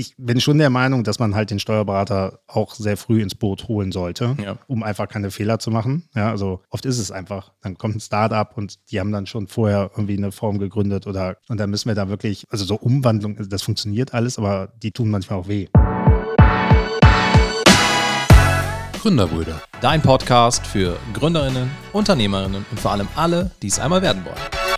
ich bin schon der Meinung, dass man halt den Steuerberater auch sehr früh ins Boot holen sollte, ja. um einfach keine Fehler zu machen. Ja, also oft ist es einfach, dann kommt ein Startup und die haben dann schon vorher irgendwie eine Form gegründet oder und dann müssen wir da wirklich, also so Umwandlung, das funktioniert alles, aber die tun manchmal auch weh. Gründerbrüder. Dein Podcast für Gründerinnen, Unternehmerinnen und vor allem alle, die es einmal werden wollen.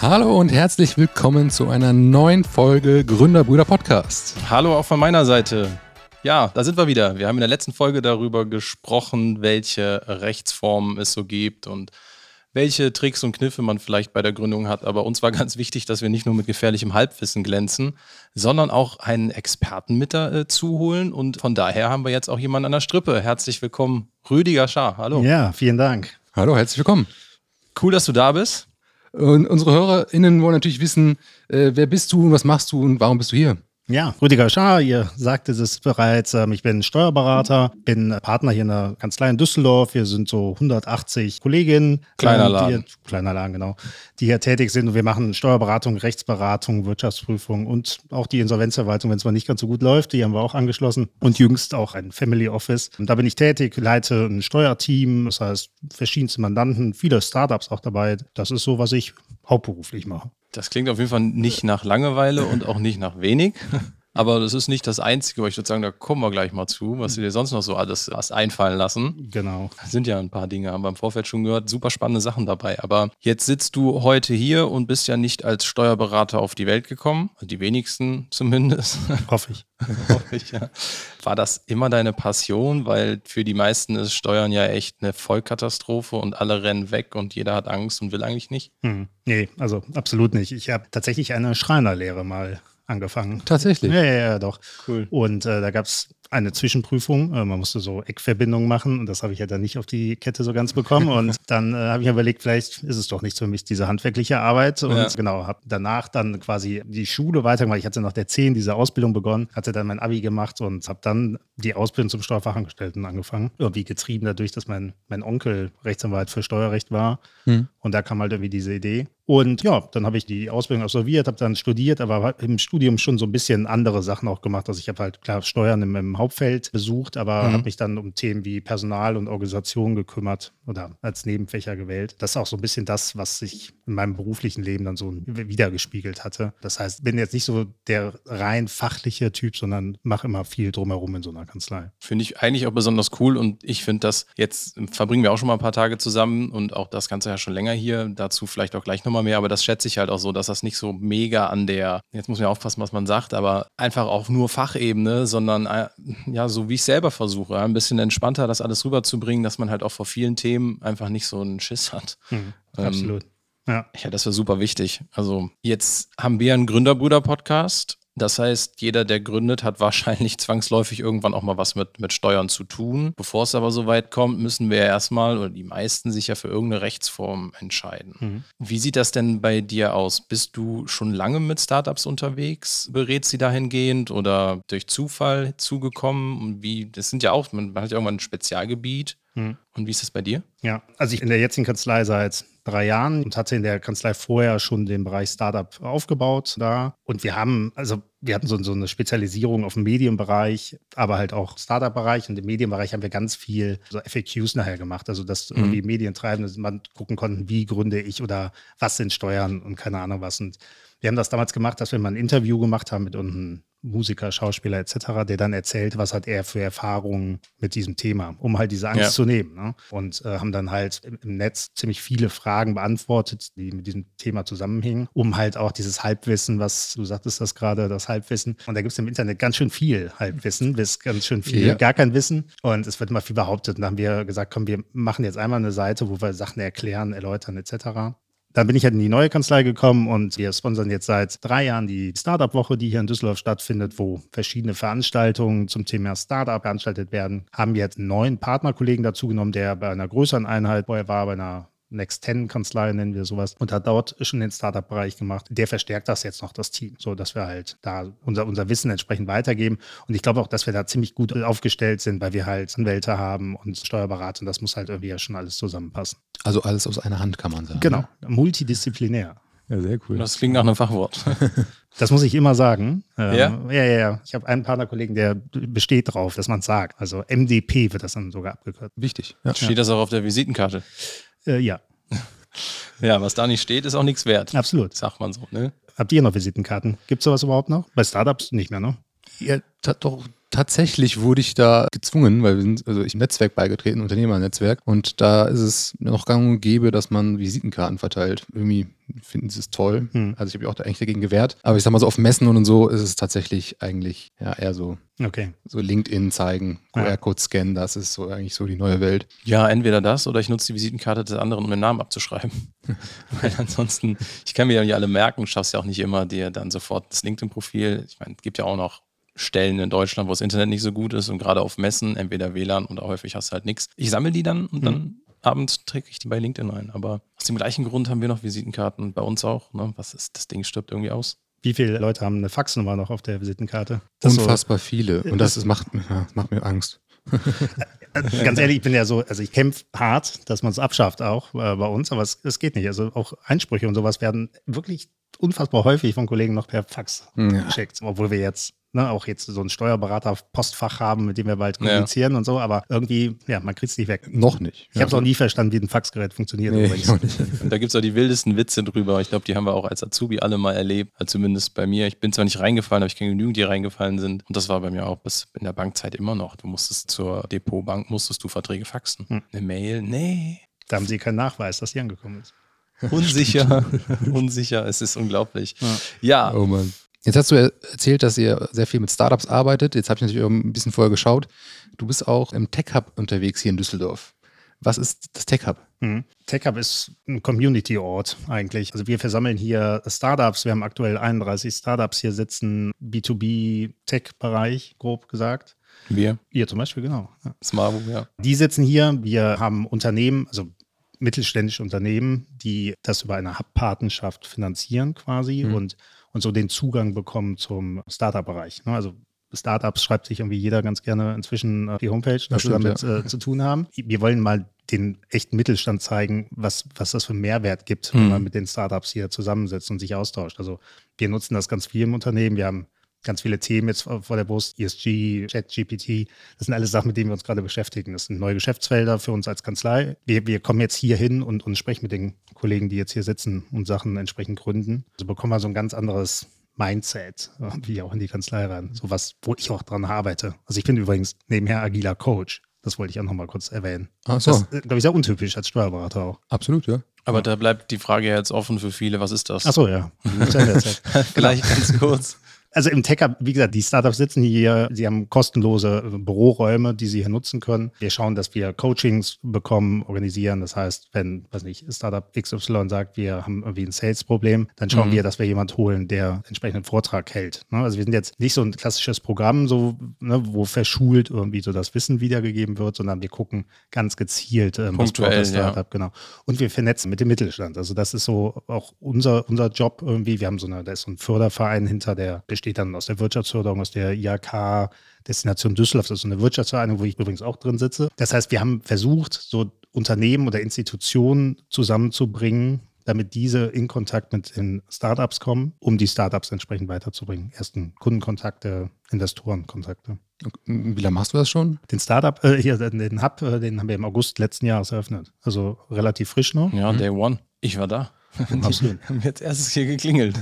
Hallo und herzlich willkommen zu einer neuen Folge Gründerbrüder Podcast. Hallo auch von meiner Seite. Ja, da sind wir wieder. Wir haben in der letzten Folge darüber gesprochen, welche Rechtsformen es so gibt und welche Tricks und Kniffe man vielleicht bei der Gründung hat. Aber uns war ganz wichtig, dass wir nicht nur mit gefährlichem Halbwissen glänzen, sondern auch einen Experten mit dazu holen. Und von daher haben wir jetzt auch jemanden an der Strippe. Herzlich willkommen, Rüdiger Schaar. Hallo. Ja, vielen Dank. Hallo, herzlich willkommen. Cool, dass du da bist. Und unsere HörerInnen wollen natürlich wissen, äh, wer bist du und was machst du und warum bist du hier? Ja, Rüdiger Schaar, ihr sagtet es bereits, ähm, ich bin Steuerberater, bin Partner hier in der Kanzlei in Düsseldorf. Wir sind so 180 Kolleginnen. Kleiner ähm, Laden. Die, kleiner Laden, genau. Die hier tätig sind und wir machen Steuerberatung, Rechtsberatung, Wirtschaftsprüfung und auch die Insolvenzverwaltung, wenn es mal nicht ganz so gut läuft. Die haben wir auch angeschlossen. Und jüngst auch ein Family Office. Und da bin ich tätig, leite ein Steuerteam, das heißt verschiedenste Mandanten, viele Startups auch dabei. Das ist so, was ich hauptberuflich mache. Das klingt auf jeden Fall nicht nach Langeweile und auch nicht nach wenig. Aber das ist nicht das Einzige, weil ich würde sagen, da kommen wir gleich mal zu, was du dir sonst noch so alles hast einfallen lassen. Genau. Das sind ja ein paar Dinge, haben wir im Vorfeld schon gehört, super spannende Sachen dabei. Aber jetzt sitzt du heute hier und bist ja nicht als Steuerberater auf die Welt gekommen, die wenigsten zumindest. Hoffe ich. Hoffe ich, ja. War das immer deine Passion? Weil für die meisten ist Steuern ja echt eine Vollkatastrophe und alle rennen weg und jeder hat Angst und will eigentlich nicht. Hm. Nee, also absolut nicht. Ich habe tatsächlich eine Schreinerlehre mal angefangen. Tatsächlich? Ja, ja, ja, doch. Cool. Und äh, da gab es eine Zwischenprüfung. Äh, man musste so Eckverbindungen machen und das habe ich ja dann nicht auf die Kette so ganz bekommen. Und dann äh, habe ich überlegt, vielleicht ist es doch nichts für mich, diese handwerkliche Arbeit. Und ja. genau, habe danach dann quasi die Schule weitergemacht. Ich hatte nach der 10 diese Ausbildung begonnen, hatte dann mein Abi gemacht und habe dann die Ausbildung zum Steuerfachangestellten angefangen. Irgendwie getrieben dadurch, dass mein, mein Onkel Rechtsanwalt für Steuerrecht war. Hm. Und da kam halt irgendwie diese Idee. Und ja, dann habe ich die Ausbildung absolviert, habe dann studiert, aber im Studium schon so ein bisschen andere Sachen auch gemacht. Also ich habe halt klar Steuern im, im Hauptfeld besucht, aber mhm. habe mich dann um Themen wie Personal und Organisation gekümmert oder als Nebenfächer gewählt. Das ist auch so ein bisschen das, was sich in meinem beruflichen Leben dann so wiedergespiegelt hatte. Das heißt, bin jetzt nicht so der rein fachliche Typ, sondern mache immer viel drumherum in so einer Kanzlei. Finde ich eigentlich auch besonders cool und ich finde das, jetzt verbringen wir auch schon mal ein paar Tage zusammen und auch das Ganze ja schon länger hier, dazu vielleicht auch gleich nochmal mehr, aber das schätze ich halt auch so, dass das nicht so mega an der, jetzt muss man aufpassen, was man sagt, aber einfach auch nur Fachebene, sondern äh, ja, so wie ich selber versuche, ein bisschen entspannter das alles rüberzubringen, dass man halt auch vor vielen Themen einfach nicht so einen Schiss hat. Mhm, ähm, absolut. Ja. ja, das wäre super wichtig. Also jetzt haben wir einen Gründerbrüder-Podcast das heißt, jeder, der gründet, hat wahrscheinlich zwangsläufig irgendwann auch mal was mit, mit Steuern zu tun. Bevor es aber so weit kommt, müssen wir erstmal oder die meisten sich ja für irgendeine Rechtsform entscheiden. Mhm. Wie sieht das denn bei dir aus? Bist du schon lange mit Startups unterwegs? Berätst sie dahingehend oder durch Zufall zugekommen? Und wie, das sind ja auch, man hat ja irgendwann ein Spezialgebiet. Mhm. Und wie ist das bei dir? Ja, also ich in der jetzigen Kanzlei seit drei Jahren und hatte in der Kanzlei vorher schon den Bereich Startup aufgebaut da. Und wir haben, also wir hatten so, so eine Spezialisierung auf dem Medienbereich, aber halt auch Startup-Bereich. Und im Medienbereich haben wir ganz viel so FAQs nachher gemacht. Also, dass mhm. irgendwie Medientreibende man gucken konnten, wie gründe ich oder was sind Steuern und keine Ahnung was. Und wir haben das damals gemacht, dass wir mal ein Interview gemacht haben mit unten Musiker, Schauspieler etc., der dann erzählt, was hat er für Erfahrungen mit diesem Thema, um halt diese Angst ja. zu nehmen. Ne? Und äh, haben dann halt im, im, Netz ziemlich viele Fragen beantwortet, die mit diesem Thema zusammenhingen, um halt auch dieses Halbwissen, was du sagtest das gerade, das Halbwissen. Und da gibt es im Internet ganz schön viel Halbwissen, bis ganz schön viel, ja. gar kein Wissen. Und es wird immer viel behauptet. Und dann haben wir gesagt, komm, wir machen jetzt einmal eine Seite, wo wir Sachen erklären, erläutern etc. Dann bin ich halt in die neue Kanzlei gekommen und wir sponsern jetzt seit drei Jahren die Startup-Woche, die hier in Düsseldorf stattfindet, wo verschiedene Veranstaltungen zum Thema Startup veranstaltet werden. Haben jetzt einen neuen Partnerkollegen dazu genommen, der bei einer größeren Einheit vorher war, bei einer Next 10 Kanzlei nennen wir sowas und hat dort schon den Startup-Bereich gemacht. Der verstärkt das jetzt noch, das Team, so dass wir halt da unser, unser Wissen entsprechend weitergeben. Und ich glaube auch, dass wir da ziemlich gut aufgestellt sind, weil wir halt Anwälte haben und Steuerberater und das muss halt irgendwie ja schon alles zusammenpassen. Also alles aus einer Hand, kann man sagen. Genau, multidisziplinär. Ja, sehr cool. Das klingt nach einem Fachwort. Das muss ich immer sagen. Ähm, Ja? Ja, ja, ja. Ich habe einen Partnerkollegen, der besteht drauf, dass man es sagt. Also MDP wird das dann sogar abgekürzt. Wichtig. Ja. Steht das auch auf der Visitenkarte? Äh, ja, Ja, was da nicht steht, ist auch nichts wert. absolut. Sagt man so, ne? Habt ihr noch Visitenkarten? Gibt es sowas überhaupt noch? Bei Startups nicht mehr, ne? Ja, doch, tatsächlich wurde ich da gezwungen, weil wir sind, also ich im Netzwerk beigetreten, Unternehmernetzwerk, und da ist es noch gang und gäbe, dass man Visitenkarten verteilt. Irgendwie finden sie es toll. Hm. Also ich habe mich auch da eigentlich dagegen gewehrt. Aber ich sag mal so, auf Messen und so ist es tatsächlich eigentlich ja eher so, Okay. so LinkedIn zeigen. QR-Code scannen, das ist so eigentlich so die neue Welt. Ja, entweder das oder ich nutze die Visitenkarte des anderen, um den Namen abzuschreiben. Weil ansonsten, ich kann mir ja nicht alle merken, schaffst ja auch nicht immer dir dann sofort das LinkedIn-Profil. Ich meine, es gibt ja auch noch Stellen in Deutschland, wo das Internet nicht so gut ist und gerade auf Messen, entweder WLAN oder häufig hast du halt nichts. Ich sammle die dann und dann abends träge ich die bei LinkedIn ein. Aber aus dem gleichen Grund haben wir noch Visitenkarten bei uns auch. Ne? Was ist, das Ding stirbt irgendwie aus. Wie viele Leute haben eine Faxnummer noch auf der Visitenkarte? Das ist so- Unfassbar viele. Und das ist, macht, mir- ja, das macht mir Angst. Also ganz ehrlich, ich bin ja so, also ich kämpfe hart, dass man es abschafft auch äh, bei uns, aber es, es geht nicht. Also auch Einsprüche und sowas werden wirklich unfassbar häufig von Kollegen noch per Fax Ja. geschickt, obwohl wir jetzt ne, auch jetzt so einen Steuerberater-Postfach haben, mit dem wir bald Ja. kommunizieren und so, aber irgendwie, ja, man kriegt es nicht weg. Noch nicht. Ich habe es auch nie verstanden, wie ein Faxgerät funktioniert Nee, da gibt es auch die wildesten Witze drüber. Ich glaube, die haben wir auch als Azubi alle mal erlebt. Also zumindest bei mir. Ich bin zwar nicht reingefallen, aber ich kenne genügend, die reingefallen sind. Und das war bei mir auch bis in der Bankzeit immer noch. Du musstest zur Depotbank, musstest du Verträge faxen. Hm. Eine Mail, nee. Da haben sie keinen Nachweis, dass sie angekommen ist. Unsicher, unsicher. Es ist unglaublich. Ja, Oh Mann. Jetzt hast du er- erzählt, dass ihr sehr viel mit Startups arbeitet. Jetzt habe ich natürlich auch ein bisschen vorher geschaut. Du bist auch im Tech Hub unterwegs hier in Düsseldorf. Was ist das Tech Hub? Mhm. TechHub ist ein Community-Ort eigentlich. Also wir versammeln hier Startups. Wir haben aktuell 31 Startups hier sitzen, B2B-Tech-Bereich, grob gesagt. wir, Ihr zum Beispiel, genau. Ja. Ja. Die sitzen hier. Wir haben Unternehmen, also mittelständische Unternehmen, die das über eine Hub-Patenschaft finanzieren quasi Mhm. und, und so den Zugang bekommen zum Startup-Bereich. Ne? Also Startups schreibt sich irgendwie jeder ganz gerne inzwischen auf die Homepage, dass sie stimmt, damit äh, zu tun haben. Wir wollen mal den echten Mittelstand zeigen, was, was das für einen Mehrwert gibt, wenn Mhm. man mit den Startups hier zusammensetzt und sich austauscht. Also wir nutzen das ganz viel im Unternehmen. Wir haben ganz viele Themen jetzt vor der Brust, ESG, ChatGPT. Das sind alles Sachen, mit denen wir uns gerade beschäftigen. Das sind neue Geschäftsfelder für uns als Kanzlei. Wir, wir kommen jetzt hier hin und, und sprechen mit den Kollegen, die jetzt hier sitzen und Sachen entsprechend gründen. Also bekommen wir so ein ganz anderes Mindset, äh, wie auch in die Kanzlei rein. So was, wo ich auch dran arbeite. Also ich bin übrigens nebenher agiler Coach. Das wollte ich auch noch mal kurz erwähnen. Ach so, Das ist, glaube ich, sehr untypisch als Steuerberater auch. absolut, ja. Aber da bleibt die Frage ja jetzt offen für viele. Was ist das? Ach so, ja. Vielleicht ganz kurz. Also im Tech Hub, wie gesagt, die Startups sitzen hier, sie haben kostenlose äh, Büroräume, die sie hier nutzen können. Wir schauen, dass wir Coachings bekommen, organisieren. Das heißt, wenn, weiß nicht, Startup XY sagt, wir haben irgendwie ein Sales-Problem, dann schauen Mhm. wir, dass wir jemand holen, der entsprechenden Vortrag hält. Ne? Also wir sind jetzt nicht so ein klassisches Programm, so, ne, wo verschult irgendwie so das Wissen wiedergegeben wird, sondern wir gucken ganz gezielt, ähm, was braucht das ja. Startup, genau. Und wir vernetzen mit dem Mittelstand. Also das ist so auch unser, unser Job irgendwie. Wir haben so eine, da ist so ein Förderverein hinter, der besteht dann aus der Wirtschaftsförderung, aus der IHK, Destination Düsseldorf, das ist so eine Wirtschaftsvereinigung, wo ich übrigens auch drin sitze. Das heißt, wir haben versucht, so Unternehmen oder Institutionen zusammenzubringen, damit diese in Kontakt mit den Startups kommen, um die Startups entsprechend weiterzubringen. Ersten Kundenkontakte, Investorenkontakte. Wie lange machst du das schon? Den Startup, äh, hier, den Hub, äh, den haben wir im August letzten Jahres eröffnet. Also relativ frisch noch. Ja, Day One. Ich war da. Absolut. Haben jetzt erstes hier geklingelt.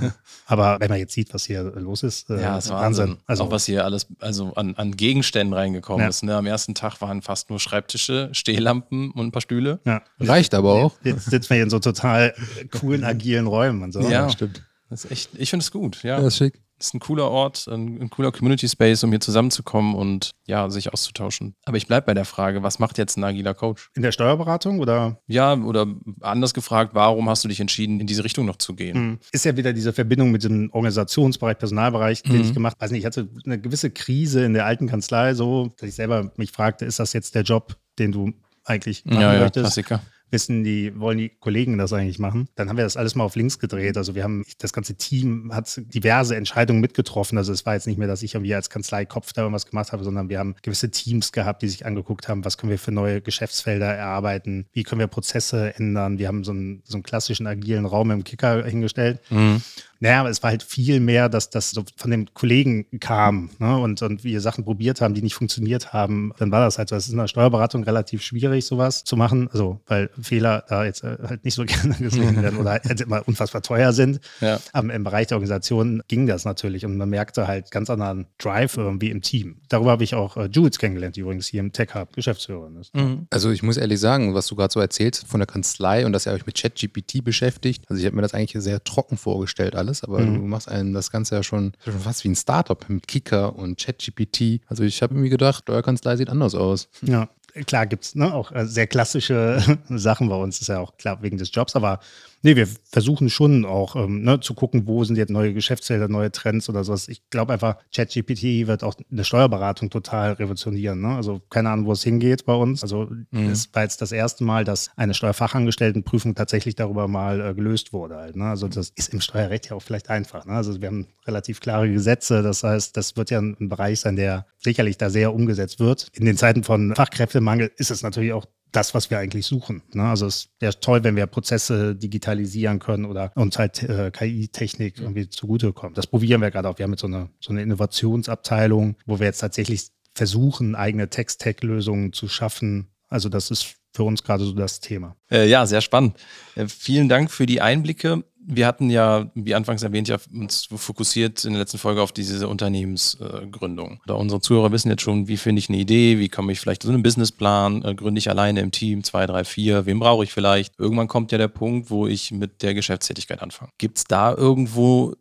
Aber wenn man jetzt sieht, was hier los ist, äh, Ja, es war Wahnsinn. Also, auch was hier alles, also an, an Gegenständen reingekommen Ja. ist. Ne? Am ersten Tag waren fast nur Schreibtische, Stehlampen und ein paar Stühle. ja. Reicht aber auch. Jetzt sitzen wir hier in so total coolen, agilen Räumen und so. Ja. stimmt. Das ist echt, ich finde es gut, ja. Ja, das ist schick. Ist ein cooler Ort, ein, ein cooler Community Space, um hier zusammenzukommen und ja, sich auszutauschen. Aber ich bleibe bei der Frage, was macht jetzt ein agiler Coach? In der Steuerberatung oder Ja, oder anders gefragt, warum hast du dich entschieden, in diese Richtung noch zu gehen? Hm. ist ja wieder diese Verbindung mit dem Organisationsbereich, Personalbereich, den Mhm. ich gemacht habe. Weiß nicht, ich hatte eine gewisse Krise in der alten Kanzlei, so, dass ich selber mich fragte, ist das jetzt der Job, den du eigentlich machen Ja, ja, möchtest? Klassiker. Wissen die, wollen die Kollegen das eigentlich machen? Dann haben wir das alles mal auf links gedreht. Also wir haben, das ganze Team hat diverse Entscheidungen mitgetroffen. Also es war jetzt nicht mehr, dass ich irgendwie als Kanzleikopf da irgendwas gemacht habe, sondern wir haben gewisse Teams gehabt, die sich angeguckt haben, was können wir für neue Geschäftsfelder erarbeiten, wie können wir Prozesse ändern. Wir haben so einen, so einen klassischen agilen Raum im Kicker hingestellt. Mhm. Naja, aber es war halt viel mehr, dass das so von den Kollegen kam ne? und, und wir Sachen probiert haben, die nicht funktioniert haben. Dann war das halt so. Es ist in der Steuerberatung relativ schwierig, sowas zu machen. Also, weil Fehler da jetzt äh, halt nicht so gerne gesehen werden oder halt immer unfassbar teuer sind. Ja. Aber im Bereich der Organisation ging das natürlich und man merkte halt ganz anderen Drive irgendwie im Team. Darüber habe ich auch äh, Jules kennengelernt, die übrigens hier im Tech Hub Geschäftsführerin ist. Mhm. Also, ich muss ehrlich sagen, was du gerade so erzählst von der Kanzlei und dass ihr euch mit ChatGPT beschäftigt. Also, ich habe mir das eigentlich sehr trocken vorgestellt, alles aber mhm. du machst einen das Ganze ja schon, schon fast wie ein Startup mit Kicker und ChatGPT. Also ich habe irgendwie gedacht, Steuerkanzlei sieht anders aus. Ja, klar gibt es ne, auch äh, sehr klassische Sachen bei uns, ist ja auch klar wegen des Jobs, aber Nee, wir versuchen schon auch ähm, ne, zu gucken, wo sind jetzt neue Geschäftsfelder, neue Trends oder sowas. Ich glaube einfach, ChatGPT wird auch eine Steuerberatung total revolutionieren. Ne? Also keine Ahnung, wo es hingeht bei uns. Also mhm. es war jetzt das erste Mal, dass eine Steuerfachangestelltenprüfung tatsächlich darüber mal äh, gelöst wurde. Halt, ne? Also das ist im Steuerrecht ja auch vielleicht einfach. Ne? Also wir haben relativ klare Gesetze. Das heißt, das wird ja ein Bereich sein, der sicherlich da sehr umgesetzt wird. In den Zeiten von Fachkräftemangel ist es natürlich auch das, was wir eigentlich suchen. Ne? Also es wäre toll, wenn wir Prozesse digitalisieren können oder uns halt äh, KI-Technik irgendwie zugutekommt. Das probieren wir gerade auch. Wir haben jetzt so eine, so eine Innovationsabteilung, wo wir jetzt tatsächlich versuchen, eigene Text-Tech-Lösungen zu schaffen. Also das ist für uns gerade so das Thema. Äh, ja, sehr spannend. Äh, vielen Dank für die Einblicke wir hatten ja, wie anfangs erwähnt, ja uns fokussiert in der letzten Folge auf diese Unternehmensgründung. Äh, unsere Zuhörer wissen jetzt schon, wie finde ich eine Idee, wie komme ich vielleicht zu einem Businessplan, äh, gründe ich alleine im Team, zwei, drei, vier, wen brauche ich vielleicht? Irgendwann kommt ja der Punkt, wo ich mit der Geschäftstätigkeit anfange. Gibt es da irgendwo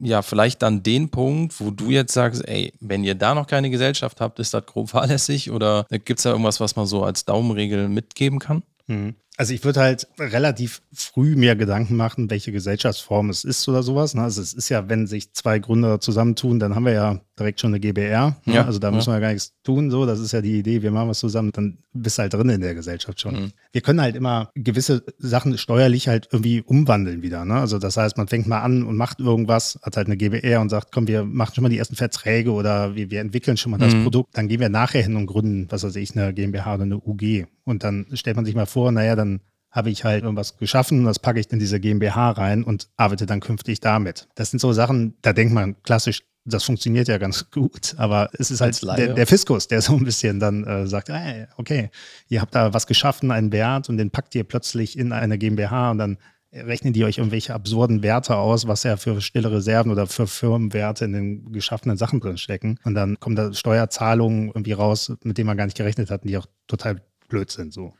ja, vielleicht dann den Punkt, wo du jetzt sagst, ey, wenn ihr da noch keine Gesellschaft habt, ist das grob fahrlässig oder gibt es da irgendwas, was man so als Daumenregel mitgeben kann? Mhm. Also ich würde halt relativ früh mir Gedanken machen, welche Gesellschaftsform es ist oder sowas. Ne? Also es ist ja, wenn sich zwei Gründer zusammentun, dann haben wir ja direkt schon eine GBR. Ne? Ja, also da ja. müssen wir ja gar nichts tun. So, das ist ja die Idee, wir machen was zusammen, dann bist du halt drin in der Gesellschaft schon. Mhm. Wir können halt immer gewisse Sachen steuerlich halt irgendwie umwandeln wieder. Ne? Also das heißt, man fängt mal an und macht irgendwas, hat halt eine GBR und sagt, komm, wir machen schon mal die ersten Verträge oder wir, wir entwickeln schon mal das mhm. Produkt. Dann gehen wir nachher hin und gründen, was weiß ich, eine GmbH oder eine UG. Und dann stellt man sich mal vor, naja, dann habe ich halt irgendwas geschaffen und das packe ich in diese GmbH rein und arbeite dann künftig damit. Das sind so Sachen, da denkt man klassisch, das funktioniert ja ganz gut, aber es ist halt der, der, Fiskus, der so ein bisschen dann äh, sagt, hey, okay, ihr habt da was geschaffen, einen Wert und den packt ihr plötzlich in eine GmbH und dann rechnen die euch irgendwelche absurden Werte aus, was ja für stille Reserven oder für Firmenwerte in den geschaffenen Sachen drin stecken. Und dann kommen da Steuerzahlungen irgendwie raus, mit denen man gar nicht gerechnet hat, die auch total blöd sind. So.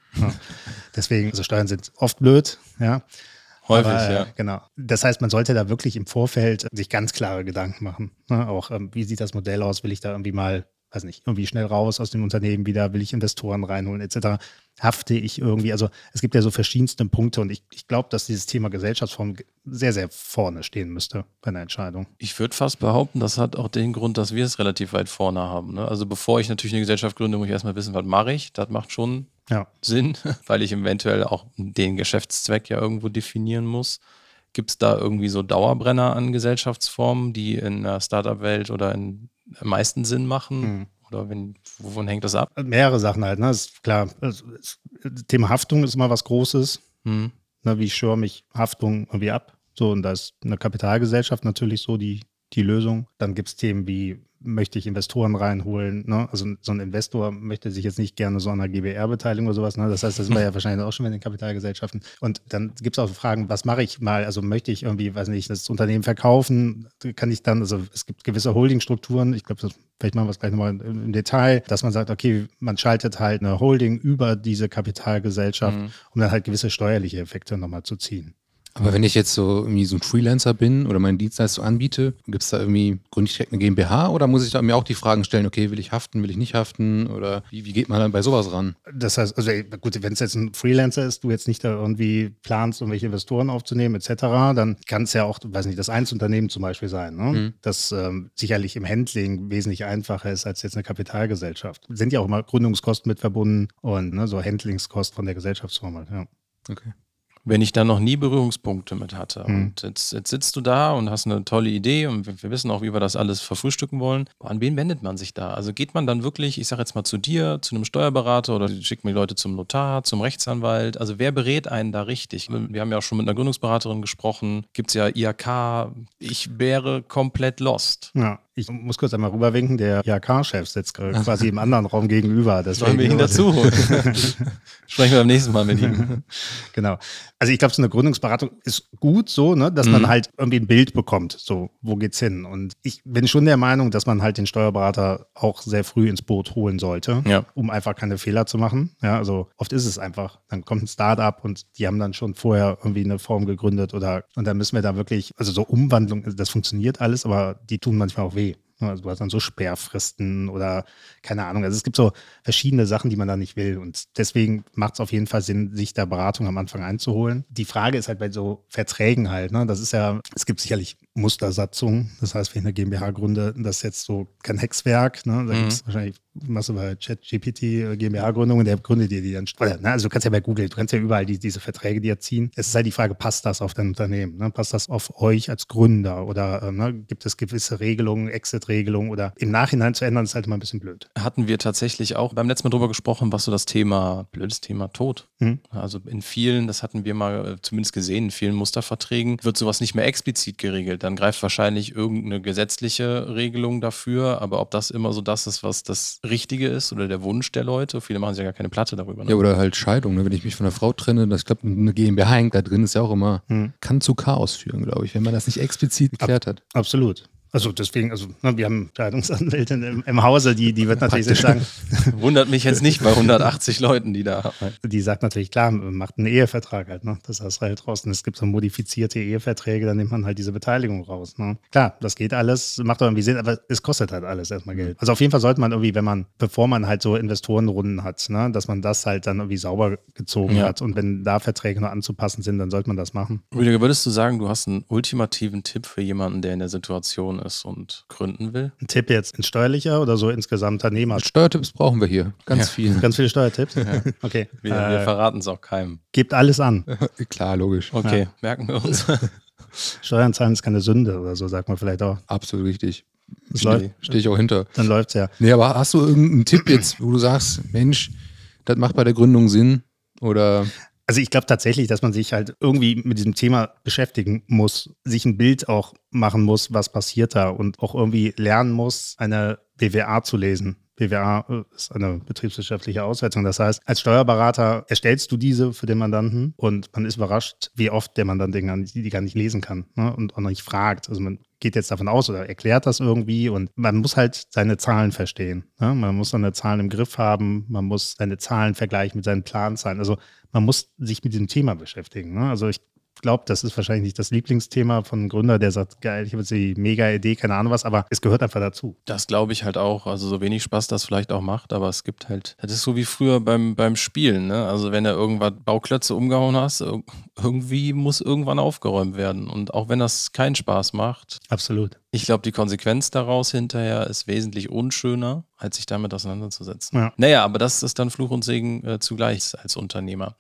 Deswegen, also Steuern sind oft blöd, ja. Häufig, Aber, ja. Genau. Das heißt, man sollte da wirklich im Vorfeld sich ganz klare Gedanken machen. Ne? Auch, ähm, wie sieht das Modell aus? Will ich da irgendwie mal weiß nicht, irgendwie schnell raus aus dem Unternehmen wieder, will ich Investoren reinholen, etc. Hafte ich irgendwie, also es gibt ja so verschiedenste Punkte und ich, ich glaube, dass dieses Thema Gesellschaftsform sehr, sehr vorne stehen müsste bei einer Entscheidung. Ich würde fast behaupten, das hat auch den Grund, dass wir es relativ weit vorne haben. Ne? Also bevor ich natürlich eine Gesellschaft gründe, muss ich erstmal wissen, was mache ich. Das macht schon ja. Sinn, weil ich eventuell auch den Geschäftszweck ja irgendwo definieren muss. Gibt es da irgendwie so Dauerbrenner an Gesellschaftsformen, die in der Startup-Welt oder in am meisten Sinn machen? Mhm. Oder wenn, wovon hängt das ab? Mehrere Sachen halt, ne? Das ist klar. Das Thema Haftung ist immer was Großes. Mhm. Ne, wie schirme ich Haftung irgendwie ab? So, und da ist eine Kapitalgesellschaft natürlich so die, die Lösung. Dann gibt es Themen wie möchte ich Investoren reinholen. Ne? Also so ein Investor möchte sich jetzt nicht gerne so an einer GBR-Beteiligung oder sowas. Ne? Das heißt, das sind wir ja wahrscheinlich auch schon in den Kapitalgesellschaften. Und dann gibt es auch Fragen, was mache ich mal? Also möchte ich irgendwie, weiß nicht, das Unternehmen verkaufen? Kann ich dann, also es gibt gewisse Holdingstrukturen, ich glaube, vielleicht machen wir es gleich nochmal im Detail, dass man sagt, okay, man schaltet halt eine Holding über diese Kapitalgesellschaft, mhm. um dann halt gewisse steuerliche Effekte nochmal zu ziehen. Aber wenn ich jetzt so irgendwie so ein Freelancer bin oder meine Dienstleistung anbiete, gibt es da irgendwie, gründe ich direkt eine GmbH oder muss ich da mir auch die Fragen stellen, okay, will ich haften, will ich nicht haften oder wie, wie geht man dann bei sowas ran? Das heißt, also gut, wenn es jetzt ein Freelancer ist, du jetzt nicht da irgendwie planst, irgendwelche Investoren aufzunehmen etc., dann kann es ja auch, weiß nicht, das Einzelunternehmen zum Beispiel sein, ne? Mhm. das ähm, sicherlich im Handling wesentlich einfacher ist als jetzt eine Kapitalgesellschaft. Sind ja auch immer Gründungskosten mit verbunden und ne, so Handlingskosten von der Gesellschaftsform halt, ja. Okay. Wenn ich da noch nie Berührungspunkte mit hatte. Mhm. Und jetzt, jetzt sitzt du da und hast eine tolle Idee und wir, wir wissen auch, wie wir das alles verfrühstücken wollen. An wen wendet man sich da? Also geht man dann wirklich, ich sage jetzt mal zu dir, zu einem Steuerberater oder schickt die Leute zum Notar, zum Rechtsanwalt? Also wer berät einen da richtig? Wir haben ja auch schon mit einer Gründungsberaterin gesprochen, gibt es ja IHK. Ich wäre komplett lost. Ja, ich muss kurz einmal rüberwinken. Der IHK-Chef sitzt quasi im anderen Raum gegenüber. Sollen wir ihn dazu holen? Sprechen wir beim nächsten Mal mit ihm. Genau. Also ich glaube, so eine Gründungsberatung ist gut so, ne, dass Mhm. man halt irgendwie ein Bild bekommt. So, wo geht's hin? Und ich bin schon der Meinung, dass man halt den Steuerberater auch sehr früh ins Boot holen sollte, Ja. um einfach keine Fehler zu machen. Ja, also oft ist es einfach, dann kommt ein Startup und die haben dann schon vorher irgendwie eine Form gegründet oder und dann müssen wir da wirklich, also so Umwandlung, das funktioniert alles, aber die tun manchmal auch weh. Also du hast dann so Sperrfristen oder keine Ahnung. Also es gibt so verschiedene Sachen, die man da nicht will. Und deswegen macht es auf jeden Fall Sinn, sich da Beratung am Anfang einzuholen. Die Frage ist halt bei so Verträgen halt, ne? Das ist ja, es gibt sicherlich Mustersatzungen. Das heißt, wenn ich eine GmbH gründe, das ist jetzt so kein Hexwerk. Ne? Da Mhm. gibt es wahrscheinlich, machst du bei ChatGPT GmbH-Gründung und der gründet dir die dann. Oder, ne? Also du kannst ja bei Google, du kannst ja überall die, diese Verträge dir ziehen. Es ist halt die Frage, passt das auf dein Unternehmen? Ne? Passt das auf euch als Gründer? Oder ähm, ne? gibt es gewisse Regelungen, Exit-Regelungen? Oder im Nachhinein zu ändern, ist halt immer ein bisschen blöd. hatten wir tatsächlich auch beim letzten Mal drüber gesprochen, was so das Thema, blödes Thema Tod. Mhm. Also in vielen, das hatten wir mal äh, zumindest gesehen, in vielen Musterverträgen wird sowas nicht mehr explizit geregelt. Dann greift wahrscheinlich irgendeine gesetzliche Regelung dafür, aber ob das immer so das ist, was das Richtige ist oder der Wunsch der Leute, viele machen sich ja gar keine Platte darüber. Ne? Ja, oder halt Scheidung, ne? wenn ich mich von einer Frau trenne, das, ich glaube, eine GmbH hängt da drin, ist ja auch immer, Hm. kann zu Chaos führen, glaube ich, wenn man das nicht explizit geklärt hat. Absolut. Also deswegen, also ne, wir haben Scheidungsanwältin im, im Hause, die, die wird natürlich jetzt sagen, Wundert mich jetzt nicht bei 180 Leuten, die da arbeiten. die sagt natürlich, klar, macht einen Ehevertrag halt, ne? Das heißt halt draußen, es gibt so modifizierte Eheverträge, dann nimmt man halt diese Beteiligung raus. Ne? Klar, das geht alles, macht irgendwie Sinn, aber es kostet halt alles erstmal Geld. Also auf jeden Fall sollte man irgendwie, wenn man, bevor man halt so Investorenrunden hat, ne, dass man das halt dann irgendwie sauber gezogen Ja. hat. Und wenn da Verträge noch anzupassen sind, dann sollte man das machen. Rüdiger, würdest du sagen, du hast einen ultimativen Tipp für jemanden, der in der Situation ist und gründen will? Ein Tipp jetzt in steuerlicher oder so insgesamt Unternehmer? Steuertipps brauchen wir hier, ganz viel. Ganz viele Steuertipps? Okay. Wir, wir Äh, verraten es auch keinem. gebt alles an. Klar, logisch. Okay, merken wir uns. Steuern zahlen ist keine Sünde oder so, sagt man vielleicht auch. Absolut richtig. Stehe. läuft, Stehe ich auch hinter. dann läuft's ja. Nee, aber hast du irgendeinen Tipp jetzt, wo du sagst, Mensch, das macht bei der Gründung Sinn? Oder Also ich glaube tatsächlich, dass man sich halt irgendwie mit diesem Thema beschäftigen muss, sich ein Bild auch machen muss, was passiert da und auch irgendwie lernen muss, eine BWA zu lesen. BWA äh, ist eine betriebswirtschaftliche Auswertung. Das heißt, als Steuerberater erstellst du diese für den Mandanten und man ist überrascht, wie oft der Mandant nicht, die gar nicht lesen kann ne? und auch nicht fragt. Also man geht jetzt davon aus oder erklärt das irgendwie und man muss halt seine Zahlen verstehen. Ne? Man muss seine Zahlen im Griff haben, man muss seine Zahlen vergleichen mit seinen Planzahlen. Also man muss sich mit diesem Thema beschäftigen. Ne? Also ich glaube, das ist wahrscheinlich nicht das Lieblingsthema von einem Gründer, der sagt, geil, ich habe jetzt die mega Idee, keine Ahnung was, aber es gehört einfach dazu. Das glaube ich halt auch. Also so wenig Spaß das vielleicht auch macht, aber es gibt halt, das ist so wie früher beim, beim Spielen. Ne? Also wenn du irgendwas Bauklötze umgehauen hast, ir- irgendwie muss irgendwann aufgeräumt werden. Und auch wenn das keinen Spaß macht, Absolut. ich glaube, die Konsequenz daraus hinterher ist wesentlich unschöner, als sich damit auseinanderzusetzen. Ja. Naja, aber das ist dann Fluch und Segen äh, zugleich als Unternehmer.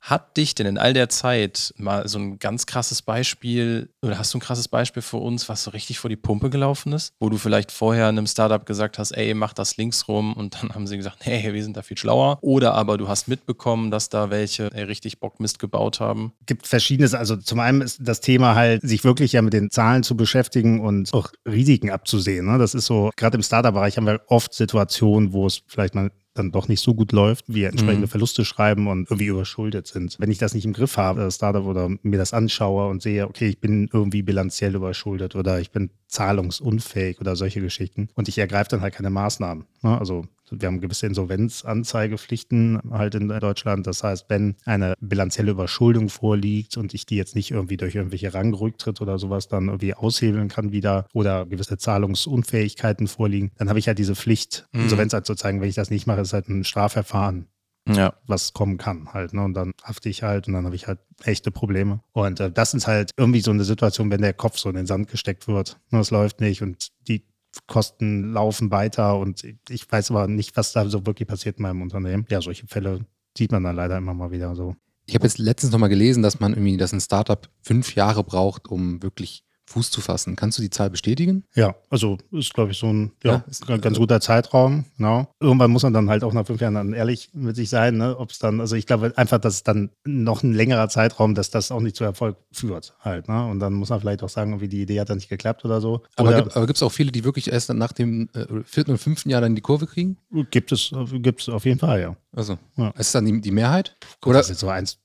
Hat dich denn in all der Zeit mal so ein ganz krasses Beispiel oder hast du ein krasses Beispiel für uns, was so richtig vor die Pumpe gelaufen ist? Wo du vielleicht vorher einem Startup gesagt hast, ey, mach das links rum und dann haben sie gesagt, hey, wir sind da viel schlauer. Oder aber du hast mitbekommen, dass da welche ey, richtig Bockmist gebaut haben. gibt verschiedenes. Also zum einen ist das Thema halt, sich wirklich ja mit den Zahlen zu beschäftigen und auch Risiken abzusehen. Ne? Das ist so, gerade im Startup-Bereich haben wir oft Situationen, wo es vielleicht mal dann doch nicht so gut läuft, wir entsprechende Mhm. Verluste schreiben und irgendwie überschuldet sind. Wenn ich das nicht im Griff habe, das Startup oder mir das anschaue und sehe, okay, ich bin irgendwie bilanziell überschuldet oder ich bin zahlungsunfähig oder solche Geschichten und ich ergreife dann halt keine Maßnahmen. Ne? Also wir haben gewisse Insolvenzanzeigepflichten halt in Deutschland. Das heißt, wenn eine bilanzielle Überschuldung vorliegt und ich die jetzt nicht irgendwie durch irgendwelche Rangrücktritt oder sowas dann irgendwie aushebeln kann wieder oder gewisse Zahlungsunfähigkeiten vorliegen, dann habe ich halt diese Pflicht, Mhm. Insolvenz halt zu zeigen. Wenn ich das nicht mache, ist halt ein Strafverfahren Ja. was kommen kann halt. Ne? Und dann hafte ich halt und dann habe ich halt echte Probleme. Und äh, das ist halt irgendwie so eine Situation, wenn der Kopf so in den Sand gesteckt wird. Ne? Es läuft nicht und die Kosten laufen weiter und ich weiß aber nicht, was da so wirklich passiert in meinem Unternehmen. Ja, solche Fälle sieht man dann leider immer mal wieder so. Ich habe jetzt letztens nochmal gelesen, dass man irgendwie, dass ein Startup fünf Jahre braucht, um wirklich Fuß zu fassen. Kannst du die Zahl bestätigen? Ja, also ist, glaube ich, so ein ja, Ja, ist- ganz ganz guter Zeitraum. Genau. Irgendwann muss man dann halt auch nach fünf Jahren dann ehrlich mit sich sein, ne? ob es dann, also ich glaube einfach, dass es dann noch ein längerer Zeitraum, dass das auch nicht zu Erfolg führt halt. Ne? Und dann muss man vielleicht auch sagen, irgendwie die Idee hat dann nicht geklappt oder so. Aber, oder gibt, es auch viele, die wirklich erst dann nach dem äh, vierten und fünften Jahr dann die Kurve kriegen? gibt es gibt es auf jeden Fall, ja. Also, Ja. ist dann die, die Mehrheit? Oder das ist jetzt so eins,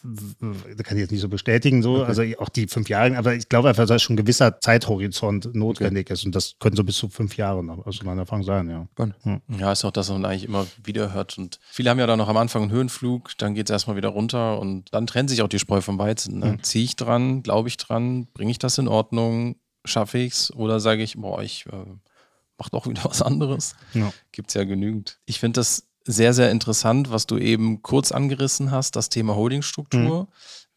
kann ich jetzt nicht so bestätigen, so, also auch die fünf Jahre, aber ich glaube einfach, dass schon ein gewisser Zeithorizont notwendig ist und das können so bis zu fünf Jahre noch aus meiner Erfahrung sein, ja. Ja, ist auch das, was man eigentlich immer wieder hört. Und viele haben ja dann noch am Anfang einen Höhenflug, dann geht es erstmal wieder runter und dann trennt sich auch die Spreu vom Weizen. Ne? Mhm. Ziehe ich dran, glaube ich dran, bringe ich das in Ordnung, schaffe ich es oder sage ich, boah, ich äh, mache doch wieder was anderes. Ja. Gibt es ja genügend. Ich finde das sehr, sehr interessant, was du eben kurz angerissen hast, das Thema Holdingstruktur.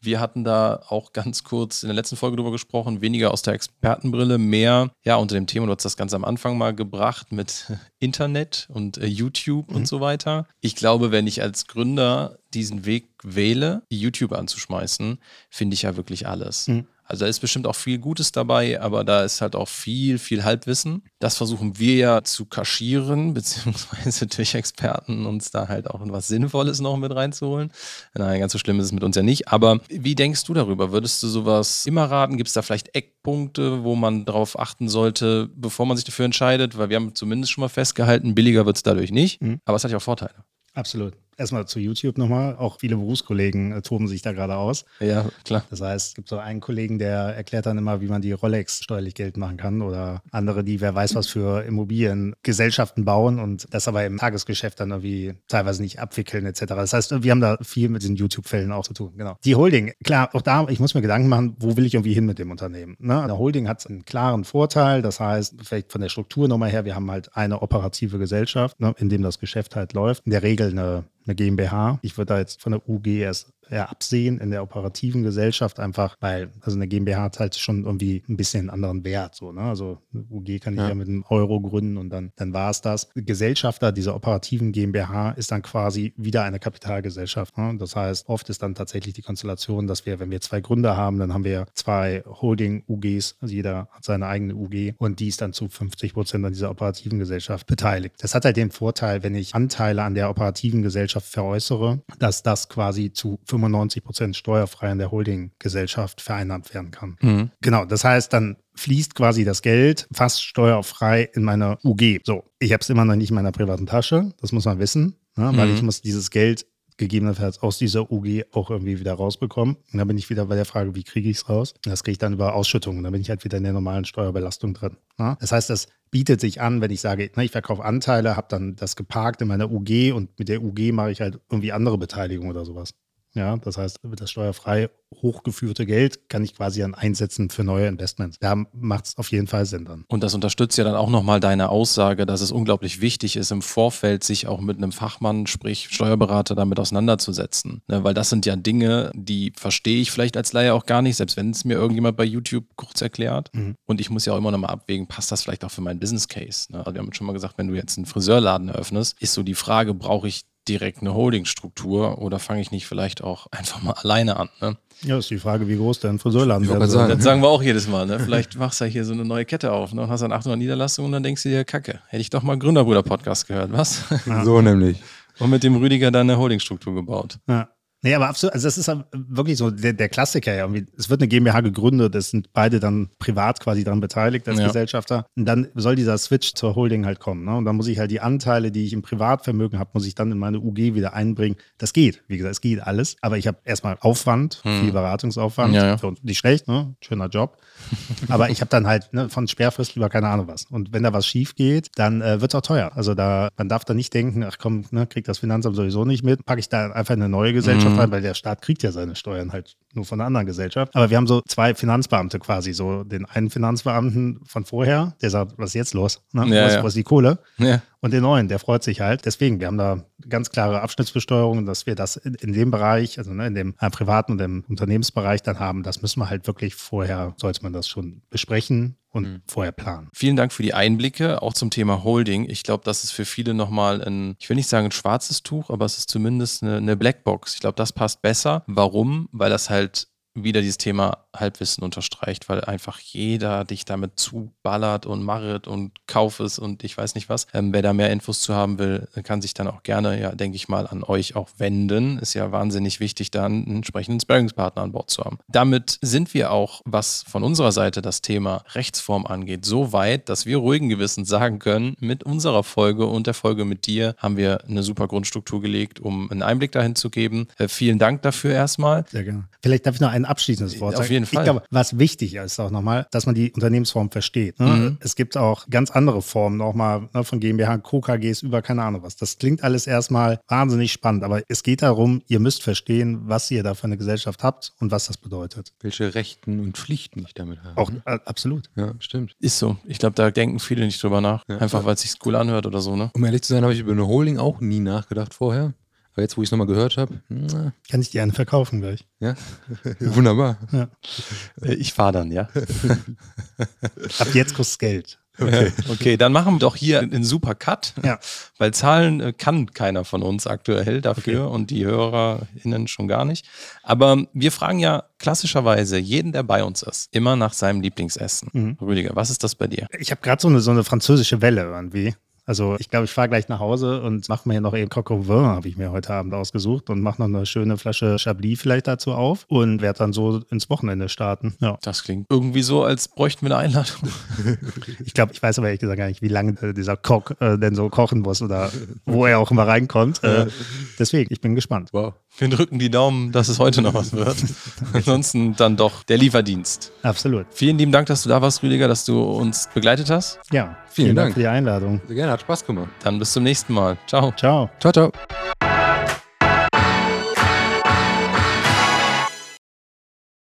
Wir hatten da auch ganz kurz in der letzten Folge drüber gesprochen, weniger aus der Expertenbrille, mehr ja unter dem Thema, du hast das ganz am Anfang mal gebracht mit Internet und äh, YouTube und so weiter. Ich glaube, wenn ich als Gründer diesen Weg wähle, YouTube anzuschmeißen, finde ich ja wirklich alles. Mhm. Also da ist bestimmt auch viel Gutes dabei, aber da ist halt auch viel, viel Halbwissen. Das versuchen wir ja zu kaschieren, beziehungsweise durch Experten uns da halt auch was Sinnvolles noch mit reinzuholen. Nein, ganz so schlimm ist es mit uns ja nicht. Aber wie denkst du darüber? Würdest du sowas immer raten? Gibt es da vielleicht Eckpunkte, wo man darauf achten sollte, bevor man sich dafür entscheidet? Weil wir haben zumindest schon mal festgehalten, billiger wird es dadurch nicht. Mhm. Aber es hat ja auch Vorteile. Absolut. Erstmal zu YouTube nochmal. Auch viele Berufskollegen äh, toben sich da gerade aus. Ja, klar. Das heißt, es gibt so einen Kollegen, der erklärt dann immer, wie man die Rolex steuerlich Geld machen kann oder andere, die wer weiß was für Immobiliengesellschaften bauen und das aber im Tagesgeschäft dann irgendwie teilweise nicht abwickeln etc. Das heißt, wir haben da viel mit diesen YouTube-Fällen auch zu tun. Genau. Die Holding, klar, auch da, ich muss mir Gedanken machen, wo will ich irgendwie hin mit dem Unternehmen. Ne? Eine Holding hat einen klaren Vorteil, das heißt, vielleicht von der Struktur nochmal her, wir haben halt eine operative Gesellschaft, ne, in dem das Geschäft halt läuft. In der Regel eine eine GmbH. Ich würde da jetzt von der UG erst eher absehen in der operativen Gesellschaft, einfach weil, also eine GmbH hat halt schon irgendwie ein bisschen einen anderen Wert. So, ne? Also eine UG kann ich ja. Ja. mit einem Euro gründen und dann, dann war es das. Gesellschafter dieser operativen GmbH ist dann quasi wieder eine Kapitalgesellschaft. Ne? Das heißt, oft ist dann tatsächlich die Konstellation, dass wir, wenn wir zwei Gründer haben, dann haben wir zwei Holding-UGs, also jeder hat seine eigene UG und die ist dann zu 50 Prozent an dieser operativen Gesellschaft beteiligt. Das hat halt den Vorteil, wenn ich Anteile an der operativen Gesellschaft veräußere, dass das quasi zu 95 Prozent steuerfrei an der Holding-Gesellschaft vereinnahmt werden kann. Mhm. Genau, das heißt, dann fließt quasi das Geld fast steuerfrei in meine UG. So, ich habe es immer noch nicht in meiner privaten Tasche, das muss man wissen, ne? weil Mhm. ich muss dieses Geld gegebenenfalls aus dieser UG auch irgendwie wieder rausbekommen. Und dann bin ich wieder bei der Frage, wie kriege ich es raus? Und das kriege ich dann über Ausschüttungen. Dann bin ich halt wieder in der normalen Steuerbelastung drin. Ne? Das heißt, das bietet sich an, wenn ich sage, na, ich verkaufe Anteile, habe dann das geparkt in meiner UG und mit der UG mache ich halt irgendwie andere Beteiligung oder sowas. Ja, das heißt, das steuerfrei hochgeführte Geld kann ich quasi dann einsetzen für neue Investments. Da macht es auf jeden Fall Sinn dann. Und das unterstützt ja dann auch nochmal deine Aussage, dass es unglaublich wichtig ist, im Vorfeld sich auch mit einem Fachmann, sprich Steuerberater, damit auseinanderzusetzen. Ne, weil das sind ja Dinge, die verstehe ich vielleicht als Laie auch gar nicht, selbst wenn es mir irgendjemand bei YouTube kurz erklärt. Mhm. Und ich muss ja auch immer nochmal abwägen, passt das vielleicht auch für meinen Business Case? Ne? Also wir haben schon mal gesagt, wenn du jetzt einen Friseurladen eröffnest, ist so die Frage, brauche ich direkt eine Holdingstruktur oder fange ich nicht vielleicht auch einfach mal alleine an? Ne? Ja, ist die Frage, wie groß der ein Friseurladen sagen. Das sagen wir auch jedes Mal. Ne? Vielleicht machst du ja hier so eine neue Kette auf ne? und hast dann 800 Niederlassungen und dann denkst du dir, Kacke, hätte ich doch mal Gründerbrüder-Podcast gehört, was? Ja. So nämlich. Und mit dem Rüdiger dann eine Holdingstruktur gebaut. Ja. Nee, aber absolut, also das ist halt wirklich so der, der Klassiker ja. Irgendwie, Es wird eine GmbH gegründet, es sind beide dann privat quasi daran beteiligt als Ja. Gesellschafter. Und dann soll dieser Switch zur Holding halt kommen. Ne? Und dann muss ich halt die Anteile, die ich im Privatvermögen habe, muss ich dann in meine UG wieder einbringen. Das geht, wie gesagt, es geht alles. Aber ich habe erstmal Aufwand, Hm. viel Beratungsaufwand. Ja, ja. Für uns nicht schlecht, ne? Schöner Job. aber ich habe dann halt ne, von Sperrfrist über keine Ahnung was. Und wenn da was schief geht, dann äh, wird es auch teuer. Also da, man darf da nicht denken, ach komm, ne, kriegt das Finanzamt sowieso nicht mit, packe ich da einfach eine neue Gesellschaft Mhm. Rein, weil der Staat kriegt ja seine Steuern halt nur von einer anderen Gesellschaft. Aber wir haben so zwei Finanzbeamte quasi, so den einen Finanzbeamten von vorher, der sagt, was ist jetzt los? Ne? Ja, was, ja. was ist die Kohle? Ja. Und den neuen, der freut sich halt. Deswegen, wir haben da ganz klare Abschnittsbesteuerung, dass wir das in, in dem Bereich, also ne, in dem äh, privaten und im Unternehmensbereich dann haben. Das müssen wir halt wirklich vorher, sollte man das schon besprechen und mhm. vorher planen. Vielen Dank für die Einblicke, auch zum Thema Holding. Ich glaube, das ist für viele nochmal ein, ich will nicht sagen ein schwarzes Tuch, aber es ist zumindest eine, eine Blackbox. Ich glaube, das passt besser. Warum? Weil das halt wieder dieses Thema Halbwissen unterstreicht, weil einfach jeder dich damit zuballert und marret und kauf es und ich weiß nicht was. Ähm, wer da mehr Infos zu haben will, kann sich dann auch gerne, ja, denke ich mal, an euch auch wenden. Ist ja wahnsinnig wichtig, da einen entsprechenden Sparringspartner an Bord zu haben. Damit sind wir auch, was von unserer Seite das Thema Rechtsform angeht, so weit, dass wir ruhigen Gewissens sagen können, mit unserer Folge und der Folge mit dir haben wir eine super Grundstruktur gelegt, um einen Einblick dahin zu geben. Äh, vielen Dank dafür erstmal. Sehr gerne. Vielleicht darf ich noch ein abschließendes Wort sagen. Auf jeden Fall. Ich glaube, was wichtig ist auch nochmal, dass man die Unternehmensform versteht. Ne? Mhm. Es gibt auch ganz andere Formen nochmal ne, von GmbH, Co. KGs über keine Ahnung was. Das klingt alles erstmal wahnsinnig spannend, aber es geht darum, ihr müsst verstehen, was ihr da für eine Gesellschaft habt und was das bedeutet. Welche Rechten und Pflichten ich damit habe. Auch äh, absolut. Ja, stimmt. Ist so. Ich glaube, da denken viele nicht drüber nach. Ja, Einfach, weil es sich cool anhört oder so, ne? Um ehrlich zu sein, habe ich über eine Holding auch nie nachgedacht vorher. Aber jetzt, wo ich es nochmal gehört habe, kann ich die eine verkaufen gleich. Ja, wunderbar. Ja. Äh, ich fahre dann, ja. Ab jetzt kostet Geld. Okay. okay, dann machen wir doch hier einen super Cut, ja. weil Zahlen äh, kann keiner von uns aktuell dafür okay. und die HörerInnen schon gar nicht. Aber wir fragen ja klassischerweise jeden, der bei uns ist, immer nach seinem Lieblingsessen. Mhm. Rüdiger, was ist das bei dir? Ich habe gerade so eine, so eine französische Welle irgendwie. Also ich glaube, ich fahre gleich nach Hause und mache mir noch eben Coq au vin, habe ich mir heute Abend ausgesucht und mache noch eine schöne Flasche Chablis vielleicht dazu auf und werde dann so ins Wochenende starten. Ja. Das klingt irgendwie so, als bräuchten wir eine Einladung. ich glaube, ich weiß aber ehrlich gesagt gar nicht, wie lange dieser Koch äh, denn so kochen muss oder wo er auch immer reinkommt. Äh, deswegen, ich bin gespannt. Wow. Wir drücken die Daumen, dass es heute noch was wird. Ansonsten dann doch der Lieferdienst. Absolut. Vielen lieben Dank, dass du da warst, Rüdiger, dass du uns begleitet hast. Ja, vielen, vielen Dank. Dank für die Einladung. Sehr gerne, hat Spaß gemacht. Dann bis zum nächsten Mal. Ciao. Ciao. Ciao, ciao.